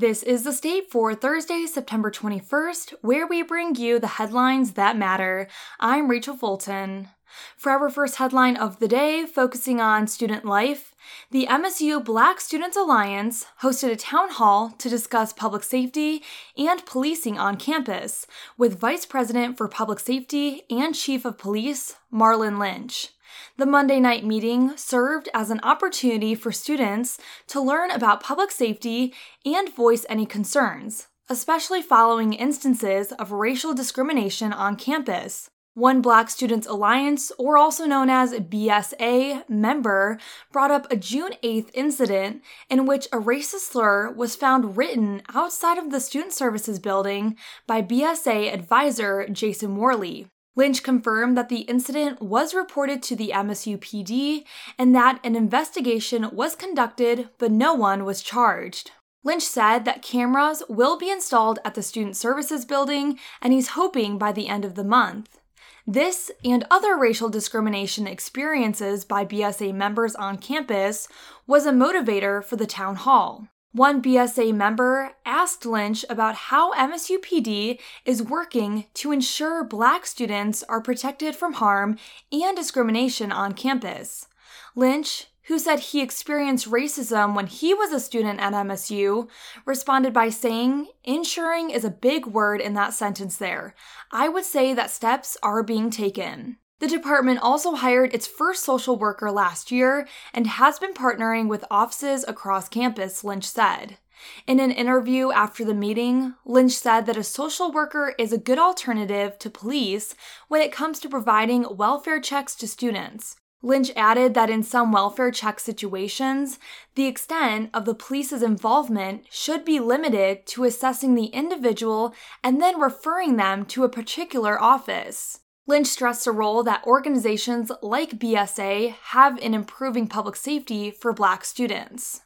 This is the state for Thursday, September 21st, where we bring you the headlines that matter. I'm Rachel Fulton. For our first headline of the day, focusing on student life, the MSU Black Students Alliance hosted a town hall to discuss public safety and policing on campus with Vice President for Public Safety and Chief of Police, Marlon Lynch. The Monday night meeting served as an opportunity for students to learn about public safety and voice any concerns, especially following instances of racial discrimination on campus. One Black Students Alliance, or also known as BSA, member brought up a June 8th incident in which a racist slur was found written outside of the Student Services building by BSA advisor Jason Worley. Lynch confirmed that the incident was reported to the MSU PD and that an investigation was conducted, but no one was charged. Lynch said that cameras will be installed at the Student Services building, and he's hoping by the end of the month. This and other racial discrimination experiences by BSA members on campus was a motivator for the town hall. One BSA member asked Lynch about how MSU PD is working to ensure black students are protected from harm and discrimination on campus. Lynch, who said he experienced racism when he was a student at MSU, responded by saying, Ensuring is a big word in that sentence there. I would say that steps are being taken. The department also hired its first social worker last year and has been partnering with offices across campus, Lynch said. In an interview after the meeting, Lynch said that a social worker is a good alternative to police when it comes to providing welfare checks to students. Lynch added that in some welfare check situations, the extent of the police's involvement should be limited to assessing the individual and then referring them to a particular office. Lynch stressed a role that organizations like BSA have in improving public safety for Black students.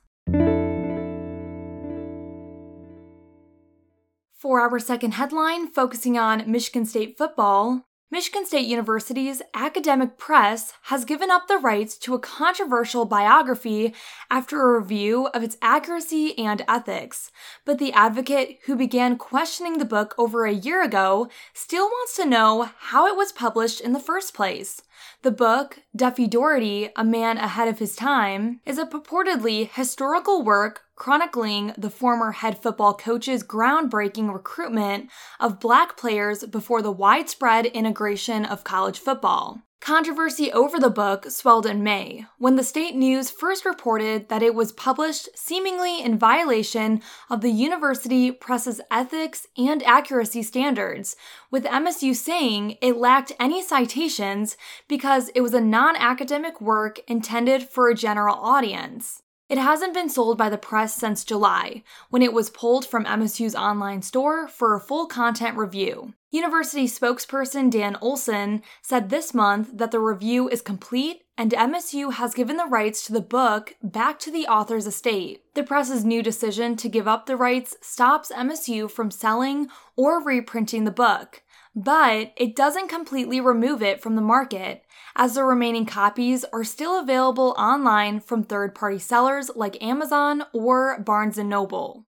For our second headline, focusing on Michigan State football, Michigan State University's academic press has given up the rights to a controversial biography after a review of its accuracy and ethics. But the advocate who began questioning the book over a year ago still wants to know how it was published in the first place. The book, Duffy Daugherty, A Man Ahead of His Time, is a purportedly historical work chronicling the former head football coach's groundbreaking recruitment of black players before the widespread integration of college football. Controversy over the book swelled in May when the state news first reported that it was published seemingly in violation of the university press's ethics and accuracy standards, with MSU saying it lacked any citations because it was a non academic work intended for a general audience. It hasn't been sold by the press since July, when it was pulled from MSU's online store for a full content review. University spokesperson Dan Olson said this month that the review is complete and MSU has given the rights to the book back to the author's estate. The press's new decision to give up the rights stops MSU from selling or reprinting the book, but it doesn't completely remove it from the market, as the remaining copies are still available online from third-party sellers like Amazon or Barnes & Noble.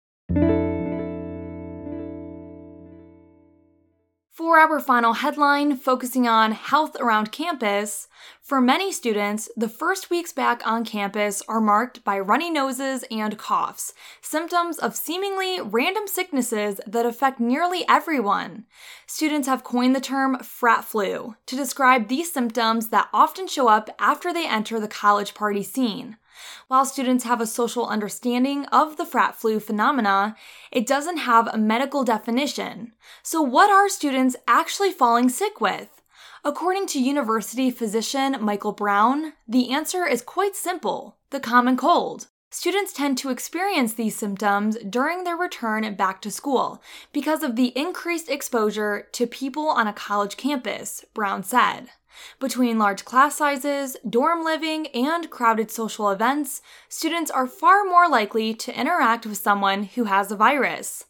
For our final headline, focusing on health around campus, for many students, the first weeks back on campus are marked by runny noses and coughs, symptoms of seemingly random sicknesses that affect nearly everyone. Students have coined the term frat flu to describe these symptoms that often show up after they enter the college party scene. While students have a social understanding of the frat flu phenomena, it doesn't have a medical definition. So, what are students actually falling sick with? According to university physician Michael Brown, the answer is quite simple the common cold. Students tend to experience these symptoms during their return back to school because of the increased exposure to people on a college campus, Brown said. Between large class sizes, dorm living, and crowded social events, students are far more likely to interact with someone who has a virus.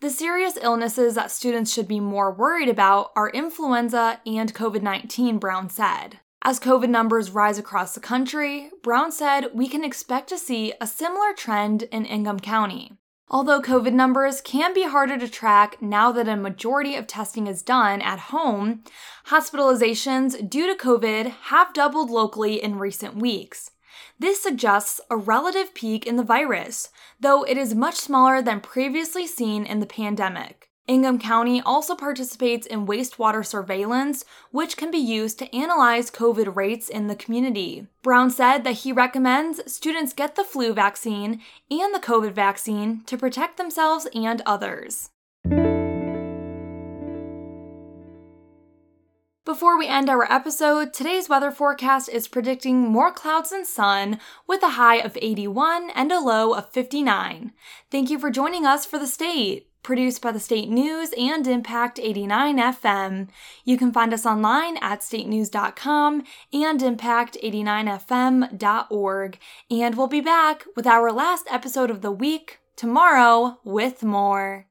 The serious illnesses that students should be more worried about are influenza and COVID 19, Brown said. As COVID numbers rise across the country, Brown said we can expect to see a similar trend in Ingham County. Although COVID numbers can be harder to track now that a majority of testing is done at home, hospitalizations due to COVID have doubled locally in recent weeks. This suggests a relative peak in the virus, though it is much smaller than previously seen in the pandemic. Ingham County also participates in wastewater surveillance, which can be used to analyze COVID rates in the community. Brown said that he recommends students get the flu vaccine and the COVID vaccine to protect themselves and others. Before we end our episode, today's weather forecast is predicting more clouds and sun with a high of 81 and a low of 59. Thank you for joining us for the state produced by the State News and Impact 89 FM. You can find us online at statenews.com and impact89fm.org. And we'll be back with our last episode of the week tomorrow with more.